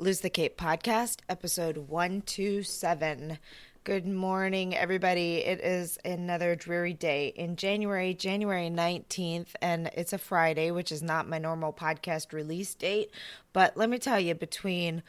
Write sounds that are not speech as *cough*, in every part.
Lose the Cape podcast, episode 127. Good morning, everybody. It is another dreary day in January, January 19th, and it's a Friday, which is not my normal podcast release date. But let me tell you, between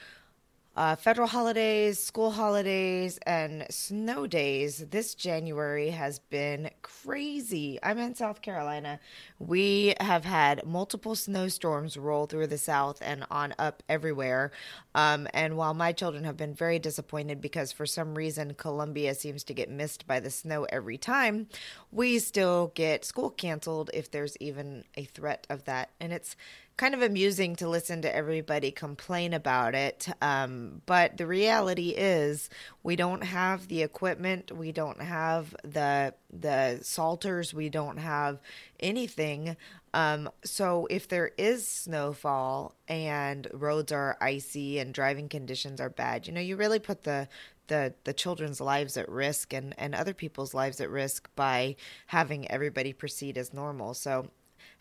uh, federal holidays, school holidays, and snow days. This January has been crazy. I'm in South Carolina. We have had multiple snowstorms roll through the South and on up everywhere. Um, and while my children have been very disappointed because for some reason Columbia seems to get missed by the snow every time, we still get school canceled if there's even a threat of that. And it's kind of amusing to listen to everybody complain about it. Um, but the reality is, we don't have the equipment, we don't have the the salters, we don't have anything. Um, so if there is snowfall and roads are icy and driving conditions are bad, you know, you really put the the the children's lives at risk and and other people's lives at risk by having everybody proceed as normal. So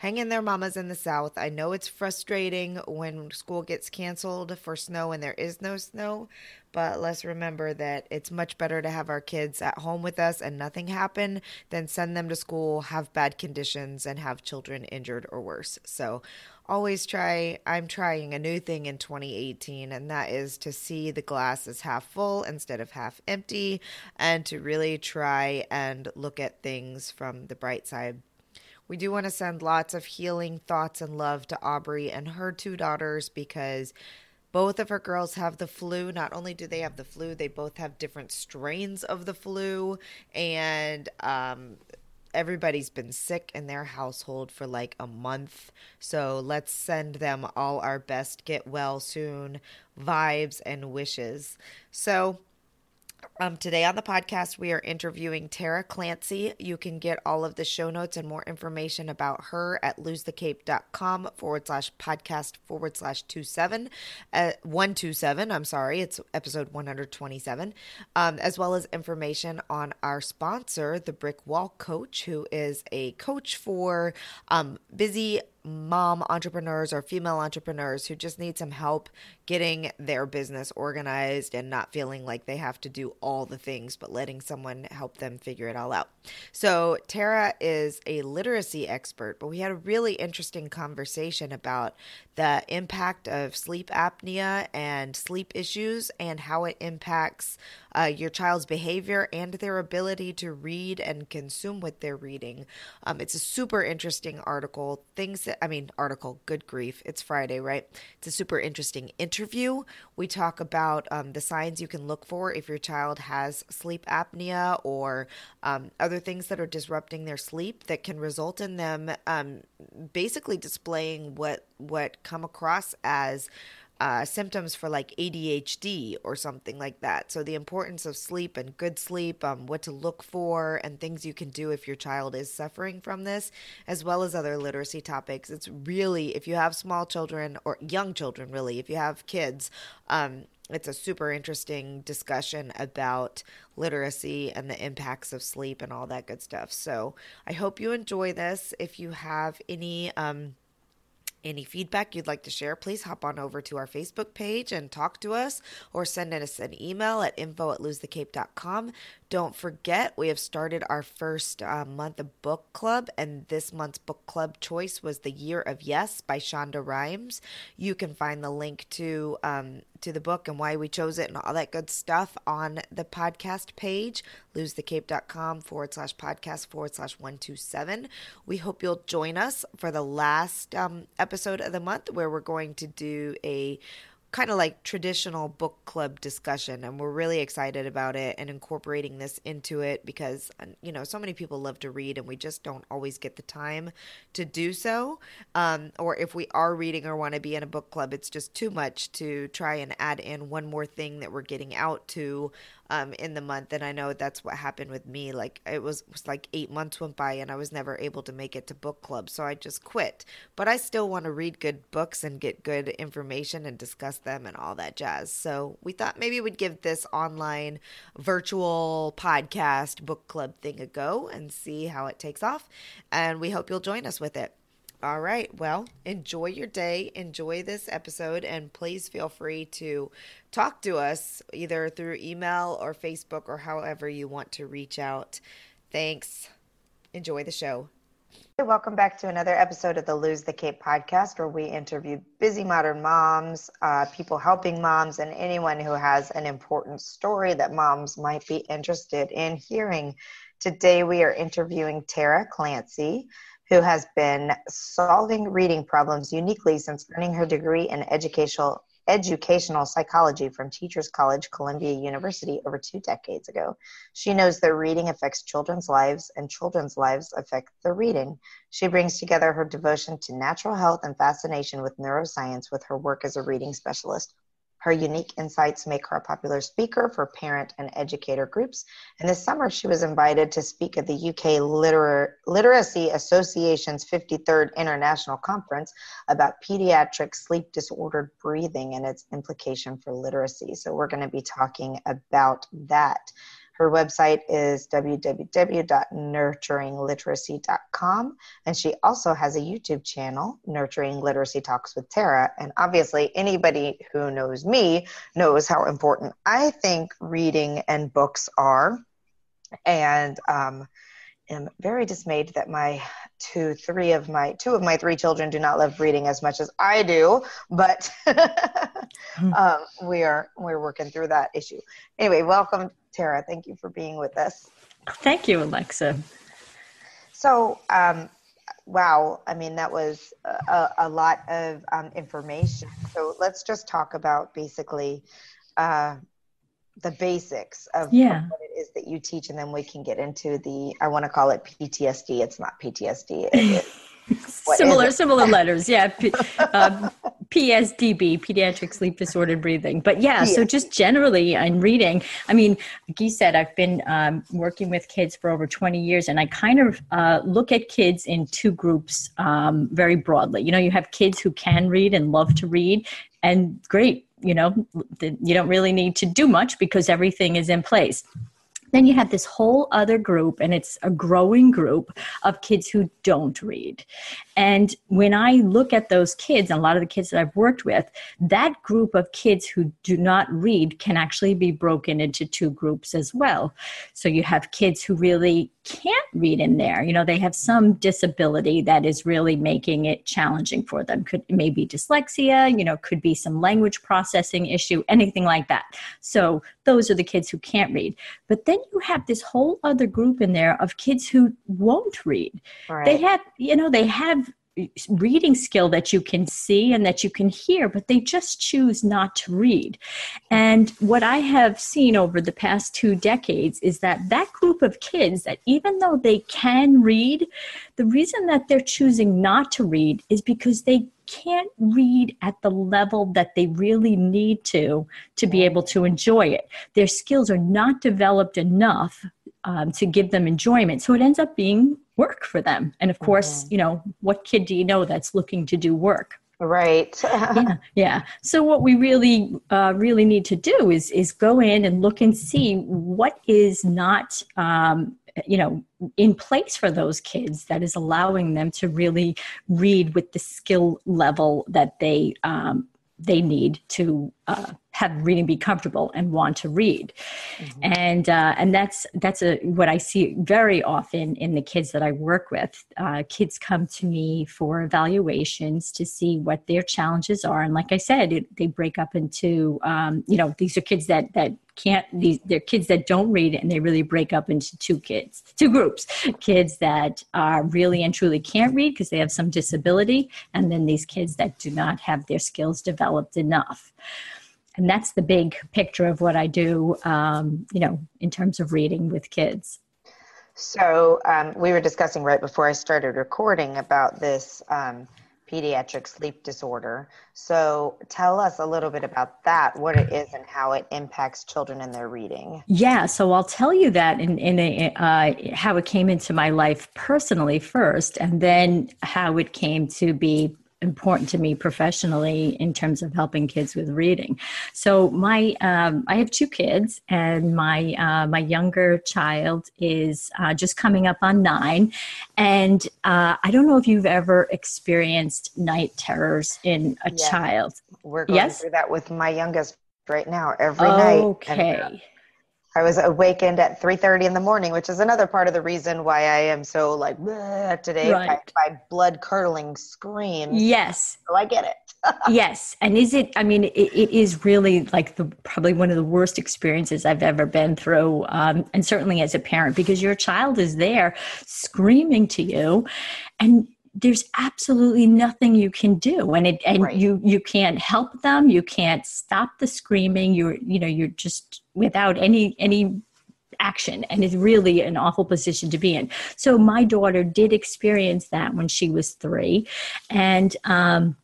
hang in there, mamas in the South. I know it's frustrating when school gets canceled for snow and there is no snow, but let's remember that it's much better to have our kids at home with us and nothing happen than send them to school, have bad conditions, and have children injured or worse. So, always try i'm trying a new thing in 2018 and that is to see the glass as half full instead of half empty and to really try and look at things from the bright side we do want to send lots of healing thoughts and love to Aubrey and her two daughters because both of her girls have the flu. Not only do they have the flu, they both have different strains of the flu. And um, everybody's been sick in their household for like a month. So let's send them all our best get well soon vibes and wishes. So um, today on the podcast, we are interviewing Tara Clancy. You can get all of the show notes and more information about her at losethecape.com forward slash podcast forward slash two seven, uh, 127. I'm sorry, it's episode 127, um, as well as information on our sponsor, the Brick Wall Coach, who is a coach for um, busy mom entrepreneurs or female entrepreneurs who just need some help getting their business organized and not feeling like they have to do all the things, but letting someone help them figure it all out. So, Tara is a literacy expert, but we had a really interesting conversation about the impact of sleep apnea and sleep issues and how it impacts uh, your child's behavior and their ability to read and consume what they're reading. Um, it's a super interesting article. Things I mean, article, good grief. It's Friday, right? It's a super interesting interview. We talk about um, the signs you can look for if your child has sleep apnea or um, other things that are disrupting their sleep that can result in them um, basically displaying what what come across as uh, symptoms for like ADHD or something like that. So, the importance of sleep and good sleep, um, what to look for, and things you can do if your child is suffering from this, as well as other literacy topics. It's really, if you have small children or young children, really, if you have kids, um, it's a super interesting discussion about literacy and the impacts of sleep and all that good stuff. So, I hope you enjoy this. If you have any, um, any feedback you'd like to share, please hop on over to our Facebook page and talk to us or send us an email at info at losethecape.com. Don't forget, we have started our first uh, month of book club, and this month's book club choice was The Year of Yes by Shonda Rhimes. You can find the link to um, to the book and why we chose it and all that good stuff on the podcast page, losethecape.com forward slash podcast forward slash 127. We hope you'll join us for the last um, episode of the month where we're going to do a kind of like traditional book club discussion and we're really excited about it and incorporating this into it because you know so many people love to read and we just don't always get the time to do so. Um, or if we are reading or want to be in a book club it's just too much to try and add in one more thing that we're getting out to um, in the month. And I know that's what happened with me. Like it was, was like eight months went by and I was never able to make it to book club. So I just quit. But I still want to read good books and get good information and discuss them and all that jazz. So we thought maybe we'd give this online virtual podcast book club thing a go and see how it takes off. And we hope you'll join us with it. All right. Well, enjoy your day. Enjoy this episode. And please feel free to talk to us either through email or Facebook or however you want to reach out. Thanks. Enjoy the show. Hey, welcome back to another episode of the Lose the Cape podcast, where we interview busy modern moms, uh, people helping moms, and anyone who has an important story that moms might be interested in hearing. Today, we are interviewing Tara Clancy who has been solving reading problems uniquely since earning her degree in educational educational psychology from Teachers College, Columbia University, over two decades ago. She knows that reading affects children's lives and children's lives affect the reading. She brings together her devotion to natural health and fascination with neuroscience with her work as a reading specialist. Her unique insights make her a popular speaker for parent and educator groups. And this summer, she was invited to speak at the UK Liter- Literacy Association's 53rd International Conference about pediatric sleep disordered breathing and its implication for literacy. So, we're going to be talking about that. Her website is www.nurturingliteracy.com. And she also has a YouTube channel, Nurturing Literacy Talks with Tara. And obviously, anybody who knows me knows how important I think reading and books are. And um, am very dismayed that my two, three of my two of my three children do not love reading as much as I do. But *laughs* hmm. um, we are we're working through that issue. Anyway, welcome Tara, thank you for being with us. Thank you, Alexa. So, um, wow, I mean, that was a, a lot of um, information. So, let's just talk about basically uh, the basics of, yeah. what it is that you teach, and then we can get into the, I want to call it PTSD. It's not PTSD. It, *laughs* similar similar letters yeah P, *laughs* uh, psdb pediatric sleep disordered breathing. But yeah, so just generally in reading i mean like you said i've been um, working with kids for over 20 years and i kind of uh, look at kids in two groups um, very broadly. You know you have kids who can read and love to read and great you know you don't really need to do much because everything is in place. Then you have this whole other group, and it's a growing group of kids who don't read. And when I look at those kids, and a lot of the kids that I've worked with, that group of kids who do not read can actually be broken into two groups as well. So you have kids who really can't read in there. You know, they have some disability that is really making it challenging for them. Could maybe dyslexia, you know, could be some language processing issue, anything like that. So those are the kids who can't read. But then you have this whole other group in there of kids who won't read. Right. They have, you know, they have reading skill that you can see and that you can hear, but they just choose not to read. And what I have seen over the past two decades is that that group of kids, that even though they can read, the reason that they're choosing not to read is because they can't read at the level that they really need to to be able to enjoy it. Their skills are not developed enough um, to give them enjoyment. So it ends up being work for them. And of course, mm-hmm. you know, what kid do you know that's looking to do work? Right. *laughs* yeah, yeah. So what we really, uh, really need to do is is go in and look and see what is not, um, you know, in place for those kids that is allowing them to really read with the skill level that they um, they need to uh, have reading be comfortable and want to read. Mm-hmm. and uh, and that's that's a what i see very often in the kids that i work with. Uh, kids come to me for evaluations to see what their challenges are. And like i said it, they break up into um, you know these are kids that that can't these they're kids that don't read and they really break up into two kids two groups. Kids that are really and truly can't read because they have some disability and then these kids that do not have their skills developed enough and that's the big picture of what I do, um, you know, in terms of reading with kids. So um, we were discussing right before I started recording about this um, pediatric sleep disorder. So tell us a little bit about that, what it is, and how it impacts children in their reading. Yeah, so I'll tell you that in, in a, uh, how it came into my life personally first, and then how it came to be important to me professionally in terms of helping kids with reading. So my um, I have two kids, and my uh, my younger child is uh, just coming up on nine, and uh, I don't know if you've ever experienced night terrors in a yes. child. We're going yes? through that with my youngest right now every night. Okay. I was awakened at 3:30 in the morning, which is another part of the reason why I am so like today right. by, by blood curdling screams. Yes, so I get it. *laughs* yes, and is it? I mean, it, it is really like the probably one of the worst experiences I've ever been through, um, and certainly as a parent, because your child is there screaming to you, and there's absolutely nothing you can do and it and right. you you can't help them you can't stop the screaming you're you know you're just without any any action and it's really an awful position to be in so my daughter did experience that when she was three and um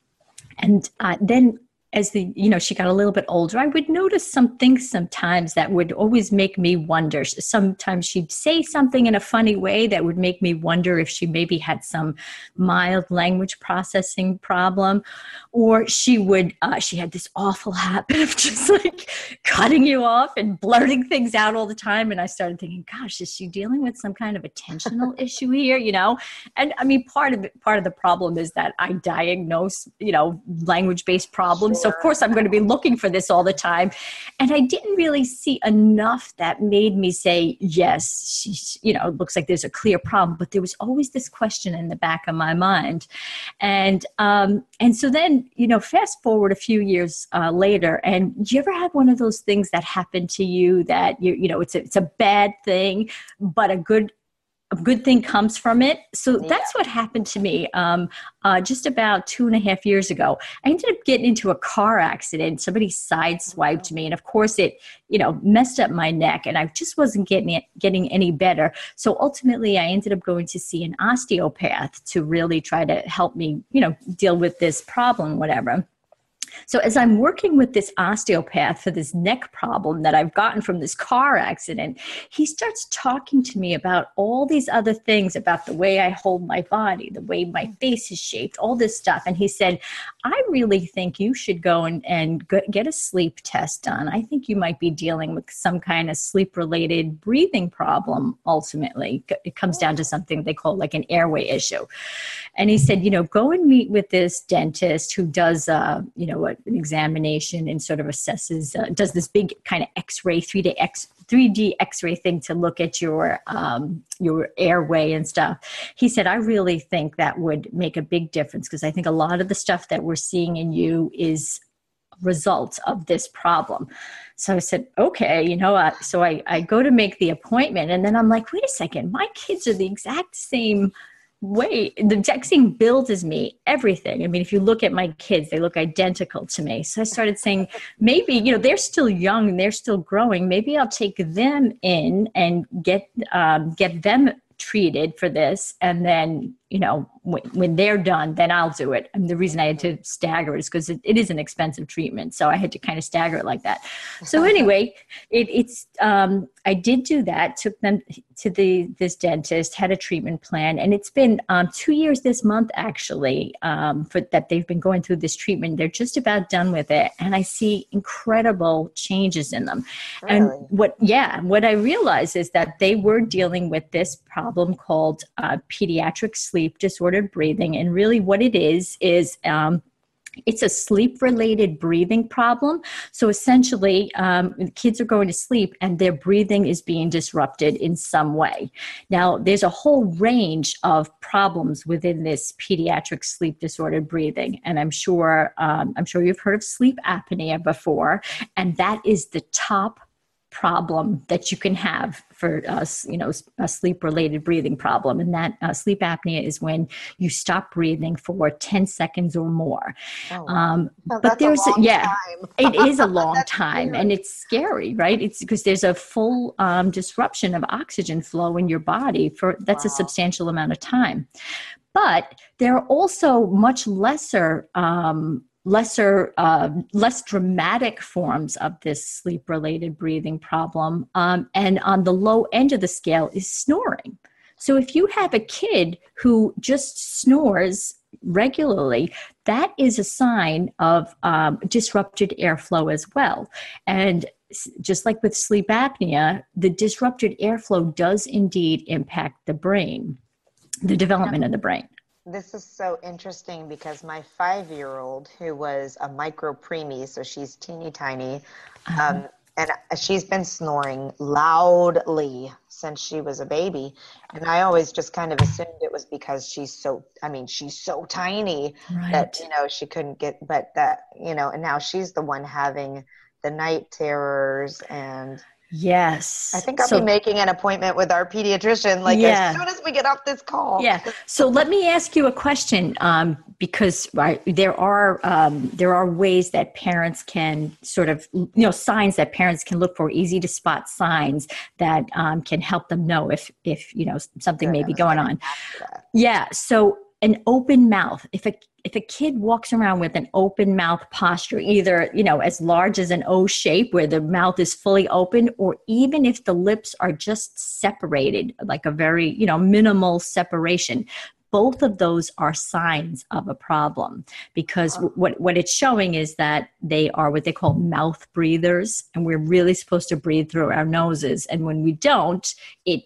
and uh, then as the you know she got a little bit older i would notice some things sometimes that would always make me wonder. Sometimes she'd say something in a funny way that would make me wonder if she maybe had some mild language processing problem or she would uh, she had this awful habit of *laughs* just like cutting you off and blurting things out all the time and i started thinking gosh is she dealing with some kind of attentional *laughs* issue here? You know? And i mean part of it, part of the problem is that i diagnose you know language based problems of course I'm going to be looking for this all the time. And I didn't really see enough that made me say, yes, you know, it looks like there's a clear problem. But there was always this question in the back of my mind. And um, and so then, you know, fast forward a few years uh, later, and you ever have one of those things that happened to you that you you know it's a, it's a bad thing, but a good a good thing comes from it. So yeah. that's what happened to me um, uh, just about two and a half years ago. I ended up getting into a car accident. Somebody sideswiped me, and of course, it you know messed up my neck, and I just wasn't getting it, getting any better. So ultimately, I ended up going to see an osteopath to really try to help me, you know, deal with this problem, whatever. So, as I'm working with this osteopath for this neck problem that I've gotten from this car accident, he starts talking to me about all these other things about the way I hold my body, the way my face is shaped, all this stuff. And he said, I really think you should go and, and get a sleep test done. I think you might be dealing with some kind of sleep related breathing problem ultimately. It comes down to something they call like an airway issue. And he said, you know, go and meet with this dentist who does, uh, you know, an examination and sort of assesses, uh, does this big kind of X-ray, 3D X, 3D X-ray thing to look at your um, your airway and stuff. He said, I really think that would make a big difference because I think a lot of the stuff that we're seeing in you is results of this problem. So I said, okay, you know, uh, so I, I go to make the appointment and then I'm like, wait a second, my kids are the exact same way the exact same build as me everything. I mean if you look at my kids they look identical to me. So i started saying maybe you know they're still young and they're still growing. Maybe i'll take them in and get um, get them treated for this. And then you know when, when they're done then i'll do it. And the reason i had to stagger is because it, it is an expensive treatment. So i had to kind of stagger it like that. So anyway it, it's um, i did do that took them to the this dentist had a treatment plan and it's been um, two years this month actually um, for that they've been going through this treatment they're just about done with it and i see incredible changes in them really? and what yeah what i realized is that they were dealing with this problem called uh, pediatric sleep disordered breathing. And really, what it is, is um, it's a sleep related breathing problem. So essentially, um, kids are going to sleep and their breathing is being disrupted in some way. Now, there's a whole range of problems within this pediatric sleep disordered breathing, and I'm sure um, I'm sure you've heard of sleep apnea before, and that is the top problem that you can have for us, you know, a sleep related breathing problem. And that uh, sleep apnea is when you stop breathing for 10 seconds or more. Oh, um, well, but there's, a, yeah, it is a long *laughs* time and it's scary, right? It's because there's a full um, disruption of oxygen flow in your body for that's wow. a substantial amount of time. But there are also much lesser um, lesser, uh, less dramatic forms of this sleep related breathing problem. Um, and on the low end of the scale is snoring. So if you have a kid who just snores regularly, that is a sign of um, disrupted airflow as well. And just like with sleep apnea, the disrupted airflow does indeed impact the brain, the development of the brain. This is so interesting because my five year old, who was a micro preemie, so she's teeny tiny, uh-huh. um, and she's been snoring loudly since she was a baby and i always just kind of assumed it was because she's so i mean she's so tiny right. that you know she couldn't get but that you know and now she's the one having the night terrors and Yes. I think I'll so, be making an appointment with our pediatrician like yeah. as soon as we get off this call. Yeah. So let me ask you a question um, because right, there are um, there are ways that parents can sort of you know signs that parents can look for easy to spot signs that um, can help them know if if you know something Good. may be going on. Yeah. So an open mouth. If a if a kid walks around with an open mouth posture, either, you know, as large as an O shape where the mouth is fully open, or even if the lips are just separated, like a very, you know, minimal separation, both of those are signs of a problem. Because what, what it's showing is that they are what they call mouth breathers and we're really supposed to breathe through our noses. And when we don't it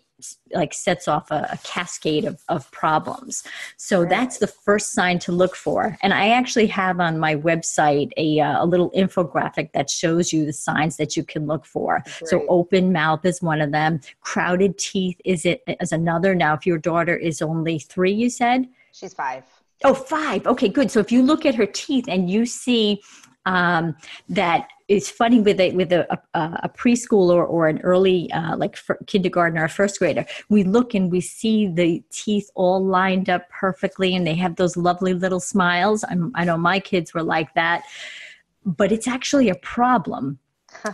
like sets off a, a cascade of, of problems. So that's the first sign to look for. And I actually have on my website a, uh, a little infographic that shows you the signs that you can look for. Great. So open mouth is one of them. Crowded teeth is it is another. Now, if your daughter is only three, you said she's five. Oh, five. Okay, good. So if you look at her teeth and you see um, that it's funny with a with a, a, a preschooler or an early uh, like kindergartner or first grader. We look and we see the teeth all lined up perfectly and they have those lovely little smiles. I'm, i know my kids were like that but it's actually a problem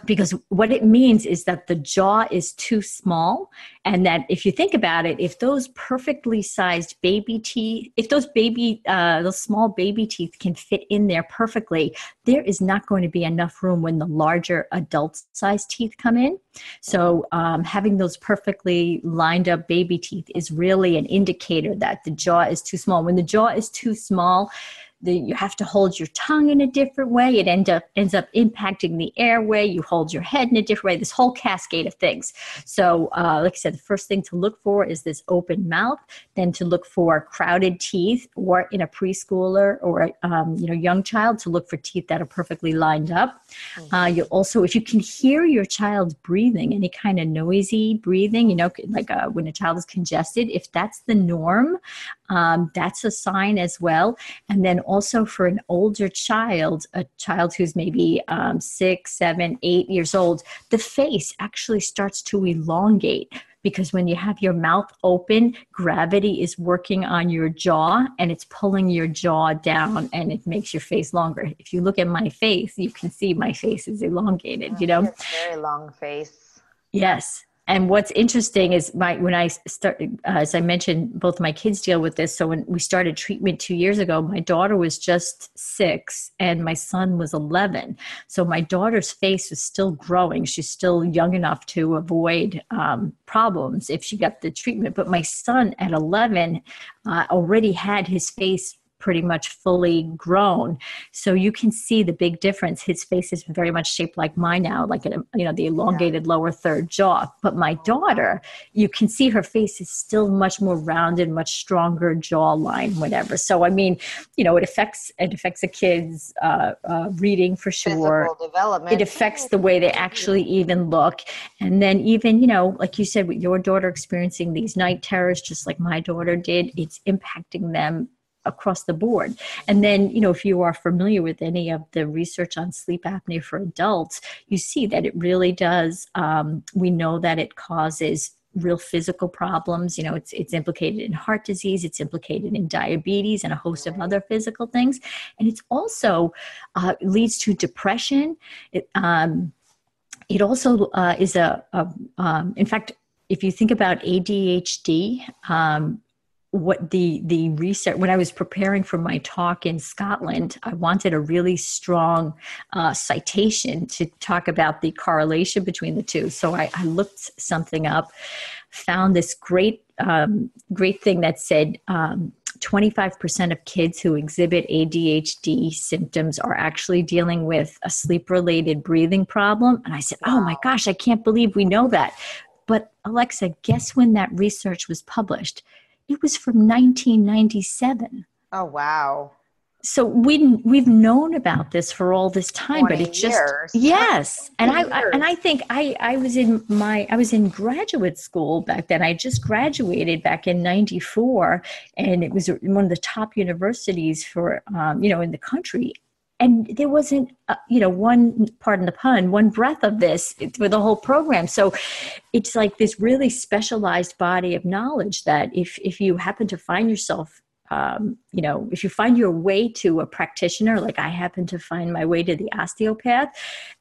because what it means is that the jaw is too small and that if you think about it if those perfectly sized baby teeth if those baby uh, those small baby teeth can fit in there perfectly there is not going to be enough room when the larger adult sized teeth come in. So um, having those perfectly lined up baby teeth is really an indicator that the jaw is too small. When the jaw is too small the, you have to hold your tongue in a different way. It end up ends up impacting the airway. You hold your head in a different way. This whole cascade of things. So, uh, like I said, the first thing to look for is this open mouth. Then to look for crowded teeth, or in a preschooler or um, you know young child, to look for teeth that are perfectly lined up. Mm-hmm. Uh, you also, if you can hear your child breathing, any kind of noisy breathing, you know, like uh, when a child is congested, if that's the norm, um, that's a sign as well. And then also for an older child, a child who's maybe um, six, seven, eight years old, the face actually starts to elongate because when you have your mouth open, gravity is working on your jaw and it's pulling your jaw down and it makes your face longer. If you look at my face, you can see my face is elongated, you know? very long face. Yes and what's interesting is my when i start uh, as i mentioned both my kids deal with this. So when we started treatment two years ago my daughter was just six and my son was 11 so my daughter's face was still growing. She's still young enough to avoid um, problems if she got the treatment. But my son at 11 uh, already had his face pretty much fully grown. So you can see the big difference. His face is very much shaped like mine now, like a, you know the elongated yeah. lower third jaw. But my daughter, you can see her face is still much more rounded, much stronger jawline, whatever. So I mean, you know, it affects it affects a kid's uh, uh, reading for sure. Physical development. It affects the way they actually even look, and then even you know, like you said, with your daughter experiencing these night terrors, just like my daughter did, it's impacting them across the board. And then, you know, if you are familiar with any of the research on sleep apnea for adults, you see that it really does. Um, we know that it causes real physical problems. You know, it's it's implicated in heart disease, it's implicated in diabetes, and a host of other physical things. And it's also uh, leads to depression. It, um, it also uh, is a, a um, in fact, if you think about ADHD, um, what the the research when i was preparing for my talk in scotland i wanted a really strong uh, citation to talk about the correlation between the two so i, I looked something up found this great um, great thing that said um, 25% of kids who exhibit ADHD symptoms are actually dealing with a sleep related breathing problem. And I said. Oh my gosh, I can't believe we know that. But Alexa, guess when that research was published? It was from 1997. Oh, wow. So we we've known about this for all this time but it just years. yes. And I, I, and i think i i was in my i was in graduate school back then. I just graduated back in 94 and it was one of the top universities for um, you know in the country and there wasn't uh, you know one pardon the pun one breath of this for the whole program so it's like this really specialized body of knowledge that if if you happen to find yourself um, you know, if you find your way to a practitioner, like I happen to find my way to the osteopath,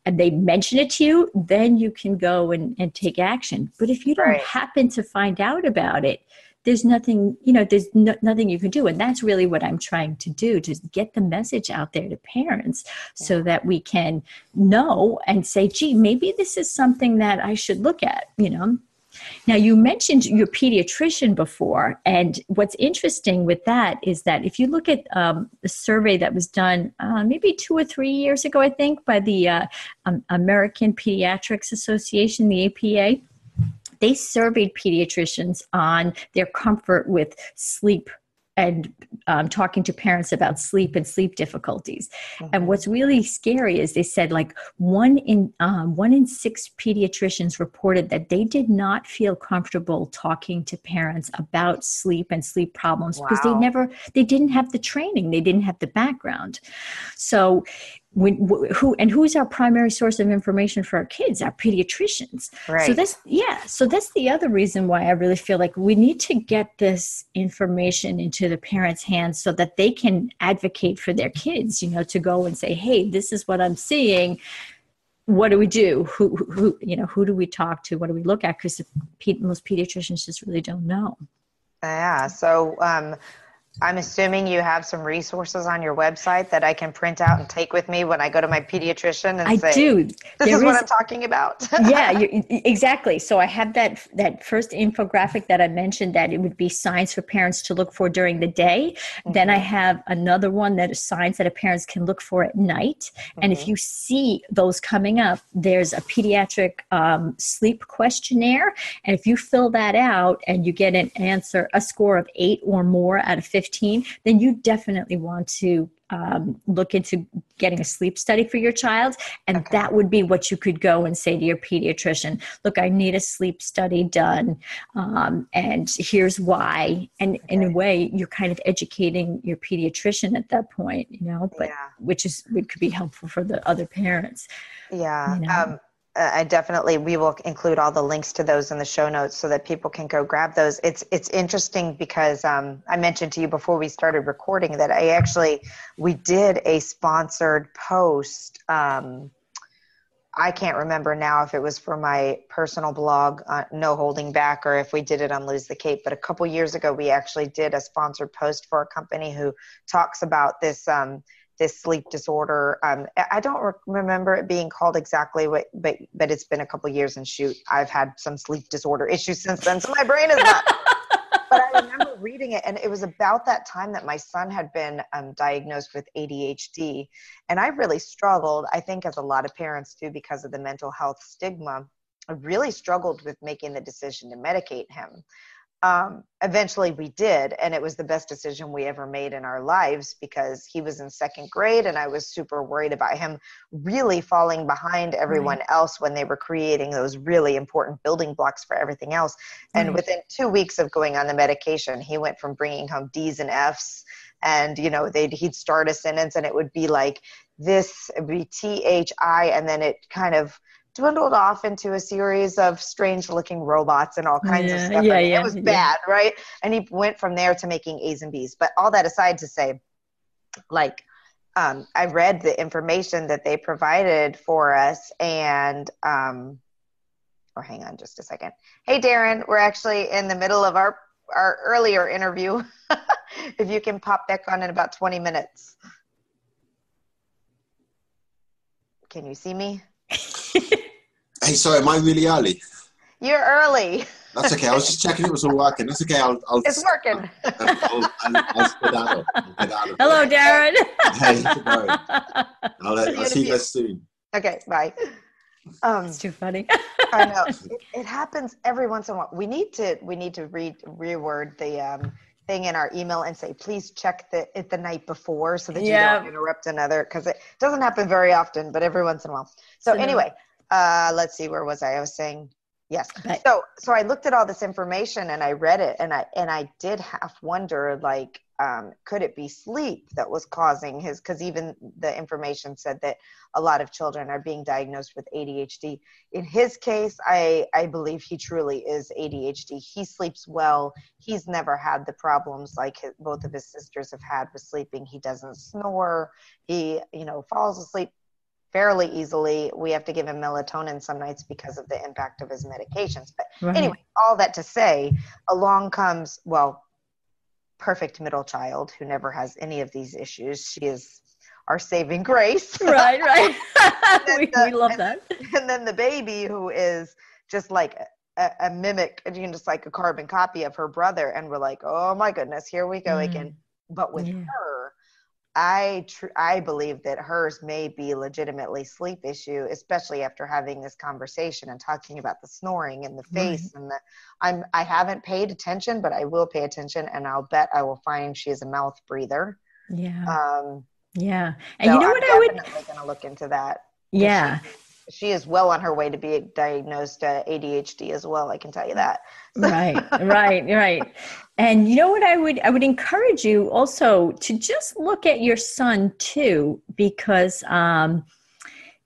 and they mention it to you, then you can go and, and take action. But if you don't right. happen to find out about it, there's nothing, you know, there's no, nothing you can do. And that's really what I'm trying to do to get the message out there to parents so that we can know and say, gee, maybe this is something that I should look at, you know. Now, you mentioned your pediatrician before, and what's interesting with that is that if you look at um, the survey that was done uh, maybe two or three years ago, I think, by the uh, um, American Pediatrics Association, the APA, they surveyed pediatricians on their comfort with sleep and um, talking to parents about sleep and sleep difficulties. Mm-hmm. And what's really scary is they said like one in um, one in six pediatricians reported that they did not feel comfortable talking to parents about sleep and sleep problems wow. because they never they didn't have the training, they didn't have the background. So when, who and who's our primary source of information for our kids? Our pediatricians. Right. so that's yeah so that's the other reason why i really feel like we need to get this information into the parents hands so that they can advocate for their kids you know to go and say hey this is what i'm seeing. What do we do? Who who you know who do we talk to? What do we look at? Because most pediatricians just really don't know. Yeah so um I'm assuming you have some resources on your website that I can print out and take with me when I go to my pediatrician and I say, do. This there is, is what I'm talking about. *laughs* yeah, you, exactly. So I have that that first infographic that I mentioned that it would be signs for parents to look for during the day. Mm-hmm. Then I have another one that is signs that a parents can look for at night. Mm-hmm. And if mm-hmm. you see those coming up, there's a pediatric um, sleep questionnaire, and if you fill that out and you get an answer, a score of eight or more out of 15 15, then you definitely want to um, look into getting a sleep study for your child. And okay. that would be what you could go and say to your pediatrician look, I need a sleep study done. Um, and here's why. And okay. in a way, you're kind of educating your pediatrician at that point, you know, but yeah. which is, which could be helpful for the other parents. Yeah. You know? um, I definitely we will include all the links to those in the show notes so that people can go grab those. It's it's interesting because um, I mentioned to you before we started recording that I actually we did a sponsored post. Um, I can't remember now if it was for my personal blog, uh, No Holding Back, or if we did it on Lose the Cape. But a couple years ago, we actually did a sponsored post for a company who talks about this. Um, this sleep disorder. Um, I don't re- remember it being called exactly what, but but it's been a couple years and shoot, I've had some sleep disorder issues since then, so my brain is not. *laughs* but I remember reading it, and it was about that time that my son had been um, diagnosed with ADHD, and I really struggled. I think as a lot of parents do because of the mental health stigma. I really struggled with making the decision to medicate him um, eventually we did and it was the best decision we ever made in our lives because he was in second grade and i was super worried about him really falling behind everyone right. else when they were creating those really important building blocks for everything else and within two weeks of going on the medication he went from bringing home d's and f's and you know they'd he'd start a sentence and it would be like this be t-h-i and then it kind of dwindled off into a series of strange looking robots and all kinds yeah, of stuff. Yeah, yeah, it was bad, right? And he went from there to making A's and B's. But all that aside to say, like, um, I read the information that they provided for us and, um, or hang on just a second. Hey, Darren, we're actually in the middle of our, our earlier interview. *laughs* if you can pop back on in about 20 minutes. Can you see me? *laughs* Hey, sorry, am I really early? You're early. That's okay. I was just checking it was all working. That's okay. I'll. I'll it's working. I'll, I'll, I'll, I'll Hello, Darren. Hey, I'll, I'll see you guys soon. Okay, bye. Um, it's too funny. I know *laughs* it, it, happens every once in a while. We need to we need to read reword the um, thing in our email and say please check the it the night before so that you don't interrupt another because it doesn't happen very often, but every once in a while. So, so anyway, uh, let's see where was I? I was saying yes. So so I looked at all this information and I read it and I and I did half wonder like um, could it be sleep that was causing his because even the information said that a lot of children are being diagnosed with adhd in his case i i believe he truly is adhd he sleeps well. He's never had the problems like his, both of his sisters have had with sleeping. He doesn't snore. He you know falls asleep fairly easily we have to give him melatonin some nights because of the impact of his medications but right. anyway all that to say along comes well perfect middle child who never has any of these issues. She is our saving grace. *laughs* right, right. *laughs* we, the, we, love and, that. And then the baby who is just like a, a, mimic, you can just like a carbon copy of her brother. And we're like, oh my goodness, here we go mm. again. But with yeah. her, I tr- I believe that hers may be legitimately sleep issue, especially after having this conversation and talking about the snoring and the face right. and the. I'm I haven't paid attention, but I will pay attention, and I'll bet I will find she is a mouth breather. Yeah. Um. Yeah, and so you know I'm what I would. Definitely going to look into that. Yeah. She, she is well on her way to be diagnosed uh, ADHD as well. I can tell you that. *laughs* right, right, right. And you know what I would I would encourage you also to just look at your son too, because um,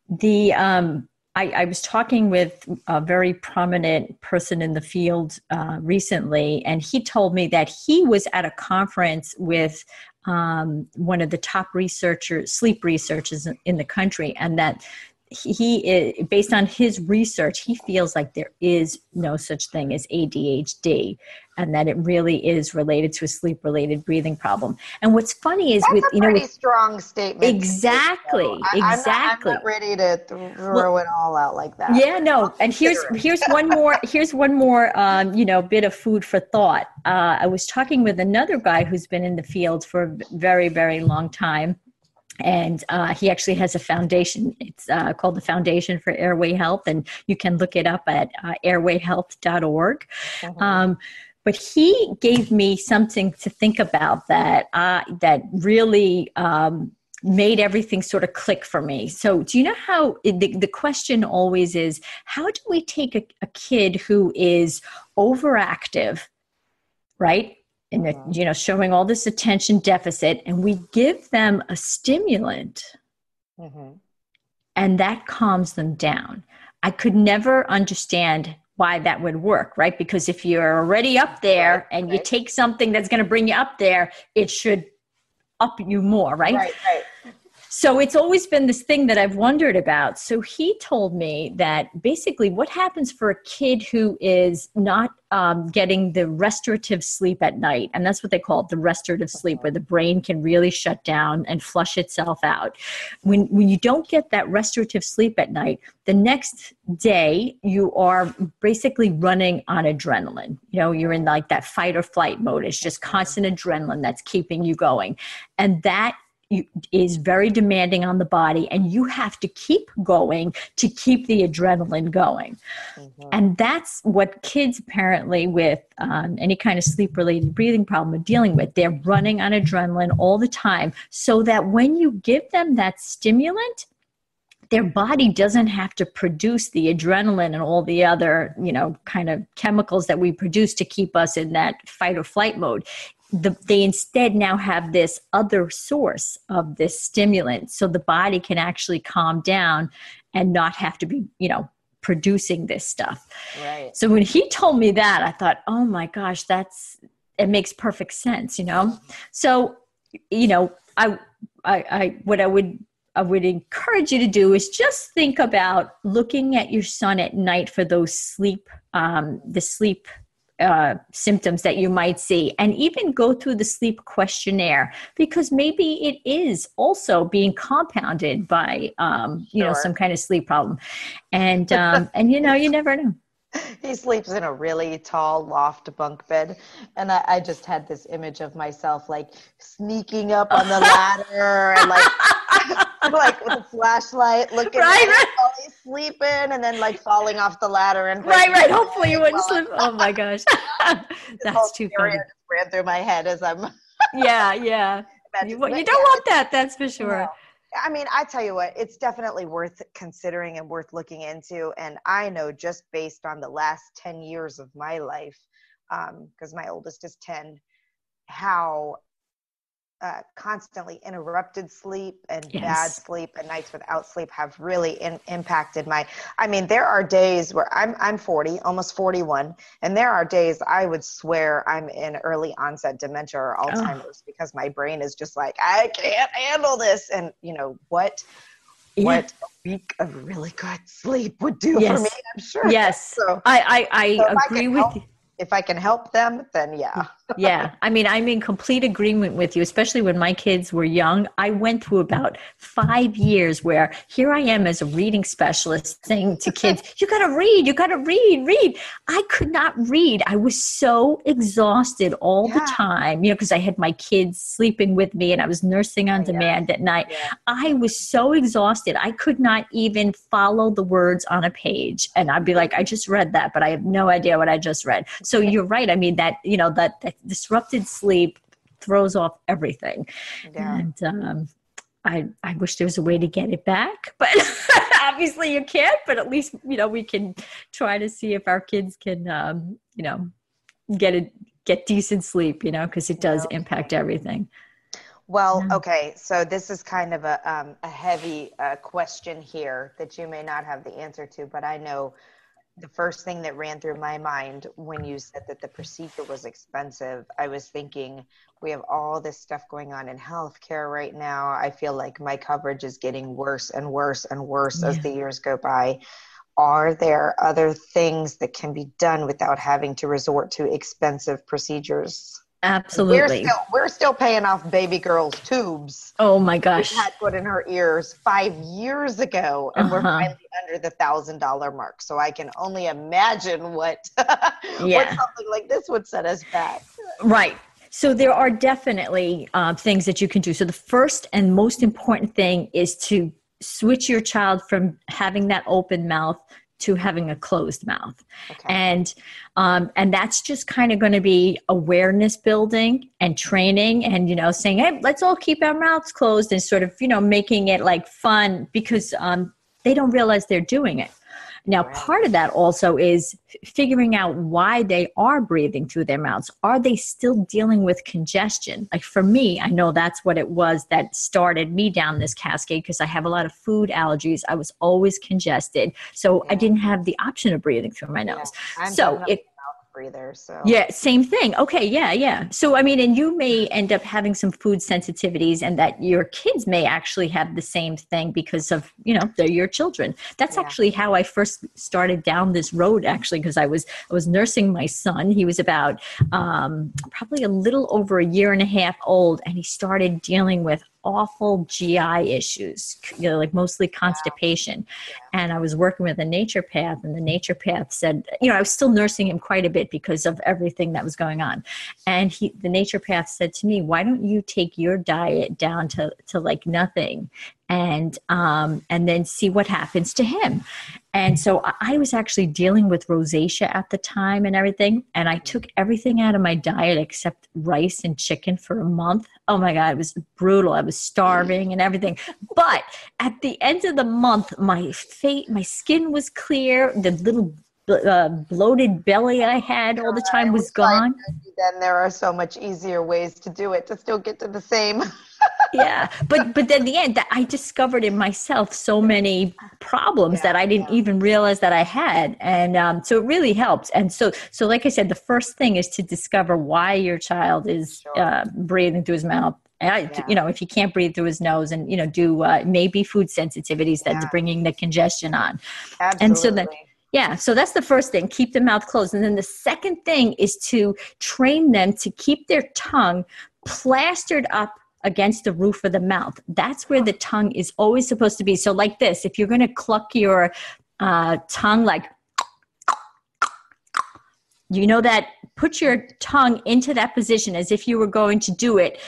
the um, I, I, was talking with a very prominent person in the field uh, recently, and he told me that he was at a conference with um, one of the top researchers, sleep researchers in the country, and that he based on his research he feels like there is no such thing as adhd and that it really is related to a sleep related breathing problem. And what's funny is That's with you know with, strong statement exactly I, exactly I'm not, I'm not ready to throw well, it all out like that yeah no and here's here's one more here's one more um, you know bit of food for thought. Uh, i was talking with another guy who's been in the field for a very very long time and uh, he actually has a foundation. It's uh, called the foundation for airway health and you can look it up at uh, airwayhealth.org mm-hmm. um, but he gave me something to think about that uh, that really um, made everything sort of click for me so do you know how the, the question always is how do we take a, a kid who is overactive right and mm-hmm. you know showing all this attention deficit and we give them a stimulant mm-hmm. and that calms them down i could never understand why that would work right? Because if you're already up there and you take something that's going to bring you up there it should up you more right? Right right so it's always been this thing that I've wondered about. So he told me that basically what happens for a kid who is not um, getting the restorative sleep at night, and that's what they call it the restorative sleep, where the brain can really shut down and flush itself out. When, when you don't get that restorative sleep at night, the next day you are basically running on adrenaline. You know, you're in like that fight or flight mode. It's just constant adrenaline that's keeping you going. And that is very demanding on the body and you have to keep going to keep the adrenaline going. Mm-hmm. and that's what kids apparently with um, any kind of sleep related breathing problem are dealing with. They're running on adrenaline all the time so that when you give them that stimulant their body doesn't have to produce the adrenaline and all the other you know kind of chemicals that we produce to keep us in that fight or flight mode the, they instead now have this other source of this stimulant. So the body can actually calm down and not have to be you know producing this stuff. Right. So when he told me that i thought oh my gosh that's it makes perfect sense you know? So you know i i, I what i would I would encourage you to do is just think about looking at your son at night for those sleep, um, the sleep uh, symptoms that you might see and even go through the sleep questionnaire because maybe it is also being compounded by um, you sure. know some kind of sleep problem and um, *laughs* and you know you never know *laughs* he sleeps in a really tall loft bunk bed and I, I, just had this image of myself like sneaking up on the *laughs* ladder and like *laughs* like with a flashlight looking right, right. while he's sleeping and then like falling off the ladder and right right. Hopefully you wouldn't slip. Oh my gosh. That's too funny. ran through my head as i'm yeah yeah. you, you, don't want that that's for sure. No. I mean, I tell you what, it's definitely worth considering and worth looking into. And I know just based on the last 10 years of my life, because um, my oldest is 10, how uh, constantly interrupted sleep and yes. bad sleep and nights without sleep have really in, impacted my i mean there are days where i'm i'm 40 almost 41 and there are days i would swear i'm in early onset dementia or alzheimer's oh. because my brain is just like i can't handle this and you know what yeah. what a week of really good sleep would do yes. for me i'm sure yes so i i, I so agree I with help, you if i can help them then yeah yeah. I mean, I'm in complete agreement with you, especially when my kids were young. I went through about five years where here I am as a reading specialist saying to kids, you got to read, you got to read, read. I could not read. I was so exhausted all yeah. the time, you know, because I had my kids sleeping with me and I was nursing on demand at night. Yeah. I was so exhausted. I could not even follow the words on a page. And I'd be like, I just read that, but I have no idea what I just read. So you're right. I mean, that, you know, that, that disrupted sleep throws off everything. Yeah. And um, I, I wish there was a way to get it back, *laughs* but *laughs* obviously you can't. But at least you know we can try to see if our kids can, um, you know, get it get decent sleep. You know, because it does impact everything. Well, okay, so this is kind of a um, a heavy uh, question here that you may not have the answer to, but I know the first thing that ran through my mind when you said that the procedure was expensive, I was thinking we have all this stuff going on in healthcare right now. I feel like my coverage is getting worse and worse and worse yeah. as the years go by. Are there other things that can be done without having to resort to expensive procedures? Absolutely. We're still, we're still paying off baby girl's tubes. Oh my gosh. We had put in her ears five years ago, and uh-huh. we're finally under the thousand dollar mark. So I can only imagine what, *laughs* yeah. what something like this would set us back. Right. So there are definitely uh, things that you can do. So the first and most important thing is to switch your child from having that open mouth to having a closed mouth okay. and um, and that's just kind of going to be awareness building and training and you know saying hey let's all keep our mouths closed and sort of you know making it like fun because um, they don't realize they're doing it now, part of that also is figuring out why they are breathing through their mouths. Are they still dealing with congestion? Like for me, I know that's what it was that started me down this cascade because I have a lot of food allergies. I was always congested. So yeah. I didn't have the option of breathing through my nose. Yeah. So it breather. So yeah, same thing. Okay, yeah, yeah. So I mean, and you may end up having some food sensitivities, and that your kids may actually have the same thing because of you know they're your children. That's yeah. actually how I first started down this road. Actually, because I was I was nursing my son. He was about um, probably a little over a year and a half old, and he started dealing with awful GI issues, you know, like mostly constipation. And I was working with a naturopath, and the naturopath said, you know, I was still nursing him quite a bit because of everything that was going on. And he, the naturopath said to me, why don't you take your diet down to, to like nothing and um, and then see what happens to him. And so I was actually dealing with rosacea at the time and everything, and I took everything out of my diet except rice and chicken for a month. Oh my god, it was brutal. I was starving and everything. But at the end of the month, my face, my skin was clear. The little uh, bloated belly I had all the time was gone. Then there are so much easier ways to do it to still get to the same. Yeah, but but then the end, that I discovered in myself so many problems yeah, that I didn't yeah. even realize that I had, and um, so it really helped And so so like I said, the first thing is to discover why your child is sure. uh, breathing through his mouth and I, yeah. you know, if he can't breathe through his nose, and you know, do uh, maybe food sensitivities that's bringing the congestion on. Absolutely. And so then, yeah, so that's the first thing, keep the mouth closed. And then the second thing is to train them to keep their tongue plastered up against the roof of the mouth. That's where the tongue is always supposed to be. So, like this, if you're going to cluck your uh, tongue like you know that put your tongue into that position as if you were going to do it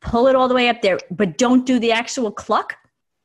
pull it all the way up there but don't do the actual cluck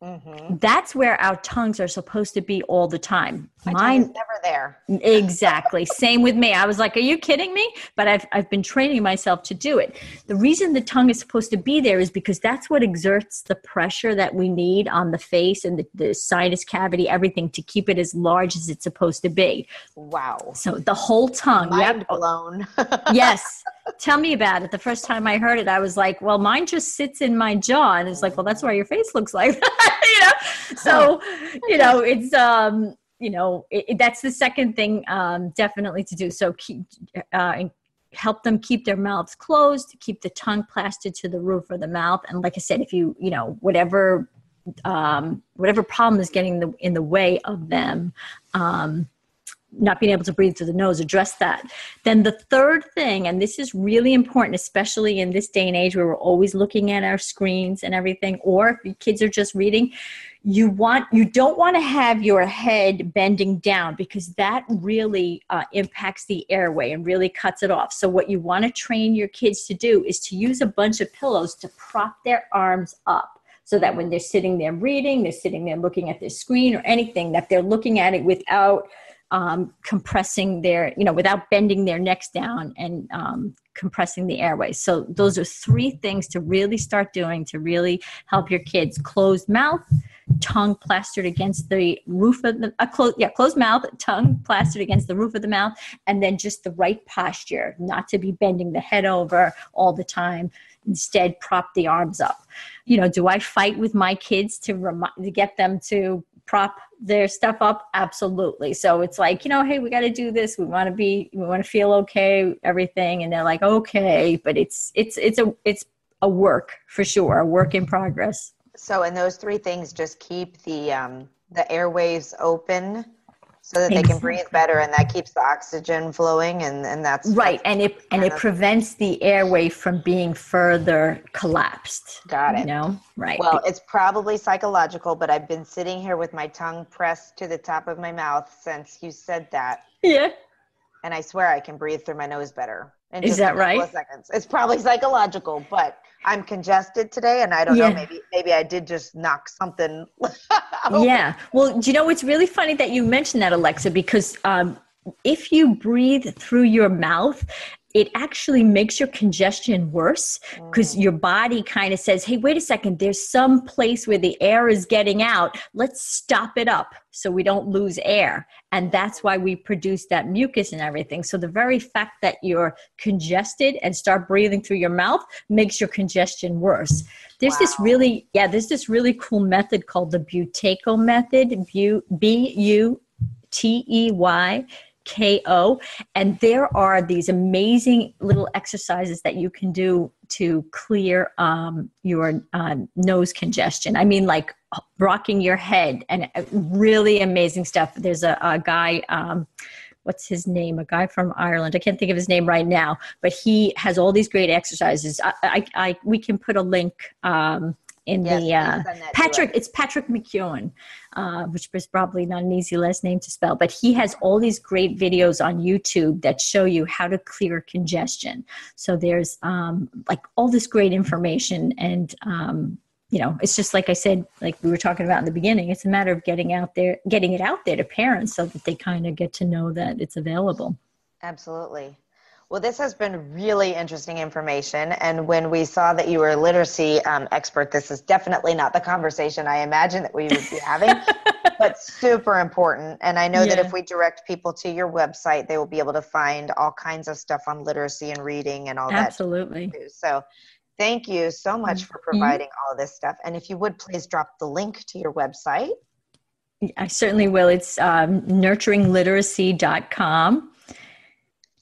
Mm-hmm. That's where our tongues are supposed to be all the time. My Mine never there. exactly. *laughs* Same with me. I was like, "Are you kidding me?" But I've I've been training myself to do it. The reason the tongue is supposed to be there is because that's what exerts the pressure that we need on the face and the, the sinus cavity, everything to keep it as large as it's supposed to be. Wow. So the whole tongue. Mind yep. blown. *laughs* yes. Tell me about it. The first time I heard it, I was like, "Well, mine just sits in my jaw," and it's like, "Well, that's why your face looks like." *laughs* *laughs* you know so you know it's um you know it, it, that's the second thing um definitely to do so keep uh help them keep their mouths closed keep the tongue plastered to the roof of the mouth and like i said if you you know whatever um whatever problem is getting the in the way of them um not being able to breathe through the nose, address that. Then the third thing, and this is really important, especially in this day and age where we're always looking at our screens and everything, or if your kids are just reading, you want you don't want to have your head bending down because that really uh, impacts the airway and really cuts it off. So what you want to train your kids to do is to use a bunch of pillows to prop their arms up so that when they're sitting there reading, they're sitting there looking at their screen or anything, that they're looking at it without um, compressing their, you know, without bending their necks down and um, compressing the airways. So those are three things to really start doing to really help your kids. Closed mouth, tongue plastered against the roof of the, uh, close, yeah, closed mouth, tongue plastered against the roof of the mouth, and then just the right posture, not to be bending the head over all the time. Instead, prop the arms up. You know, do I fight with my kids to remind to get them to prop their stuff up absolutely. So it's like you know hey we got to do this. We want to be we want to feel okay everything. And they're like okay. But it's it's it's a it's a work for sure a work in progress. So and those three things just keep the um the airways open so that they can breathe better and that keeps the oxygen flowing and, and that's right that's and it and it prevents the airway from being further collapsed got it. you know? Right. Well it's probably psychological but i've been sitting here with my tongue pressed to the top of my mouth since you said that. Yeah. And i swear i can breathe through my nose better is that right seconds it's probably psychological but I'm congested today, and I don't yeah. know. Maybe maybe I did just knock something. *laughs* yeah. Well, do you know it's really funny that you mentioned that, Alexa? Because um, if you breathe through your mouth, it actually makes your congestion worse because mm. your body kind of says, hey, wait a second, there's some place where the air is getting out. Let's stop it up so we don't lose air. And that's why we produce that mucus and everything. So the very fact that you're congested and start breathing through your mouth makes your congestion worse. There's wow. this really, yeah, there's this really cool method called the Buteyko method, B U T E Y KO. And there are these amazing little exercises that you can do to clear um, your uh, nose congestion. I mean, like rocking your head and uh, really amazing stuff. There's a, a guy. Um, what's his name? A guy from Ireland. I can't think of his name right now, but he has all these great exercises. I, I, I we can put a link um, in yes, the uh, Patrick. It's Patrick McKeown, uh, which is probably not an easy last name to spell, but he has all these great videos on YouTube that show you how to clear congestion. So there's um, like all this great information, and um, you know, it's just like I said, like we were talking about in the beginning. It's a matter of getting out there, getting it out there to parents, so that they kind of get to know that it's available. Absolutely. Well, this has been really interesting information. And when we saw that you were a literacy um, expert, this is definitely not the conversation I imagined that we would be having, *laughs* but super important. And I know yeah. that if we direct people to your website, they will be able to find all kinds of stuff on literacy and reading and all Absolutely. that. Absolutely. So thank you so much for mm-hmm. providing mm-hmm. all of this stuff. And if you would please drop the link to your website. I certainly will. It's um, nurturingliteracy.com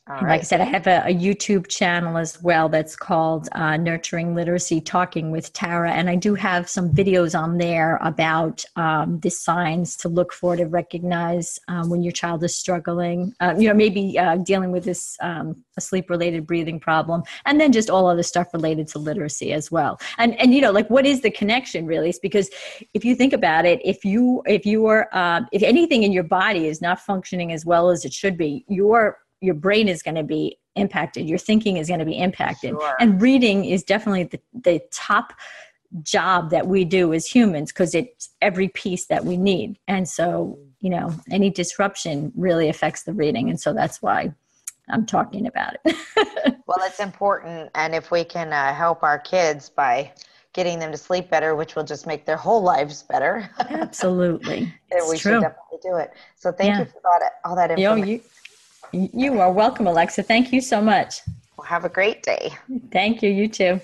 like I said, I have a, a, YouTube channel as well that's called uh, Nurturing Literacy Talking with Tara. And I do have some videos on there about um, the signs to look for to recognize um, when your child is struggling, uh, you know, maybe uh, dealing with this um, a sleep related breathing problem, and then just all other stuff related to literacy as well. And, and you know, like what is the connection really? It's because if you think about it, if you, if you are, uh, if anything in your body is not functioning as well as it should be, your your brain is going to be impacted your thinking is going to be impacted. Sure. and reading is definitely the, the top job that we do as humans because it's every piece that we need. And so you know any disruption really affects the reading and so that's why i'm talking about it. *laughs* Well it's important and if we can uh, help our kids by getting them to sleep better which will just make their whole lives better. *laughs* Absolutely. We true. should definitely do it. So thank yeah. you for all that, all that information you, you are welcome, Alexa. Thank you so much. Well, have a great day. Thank you. You too.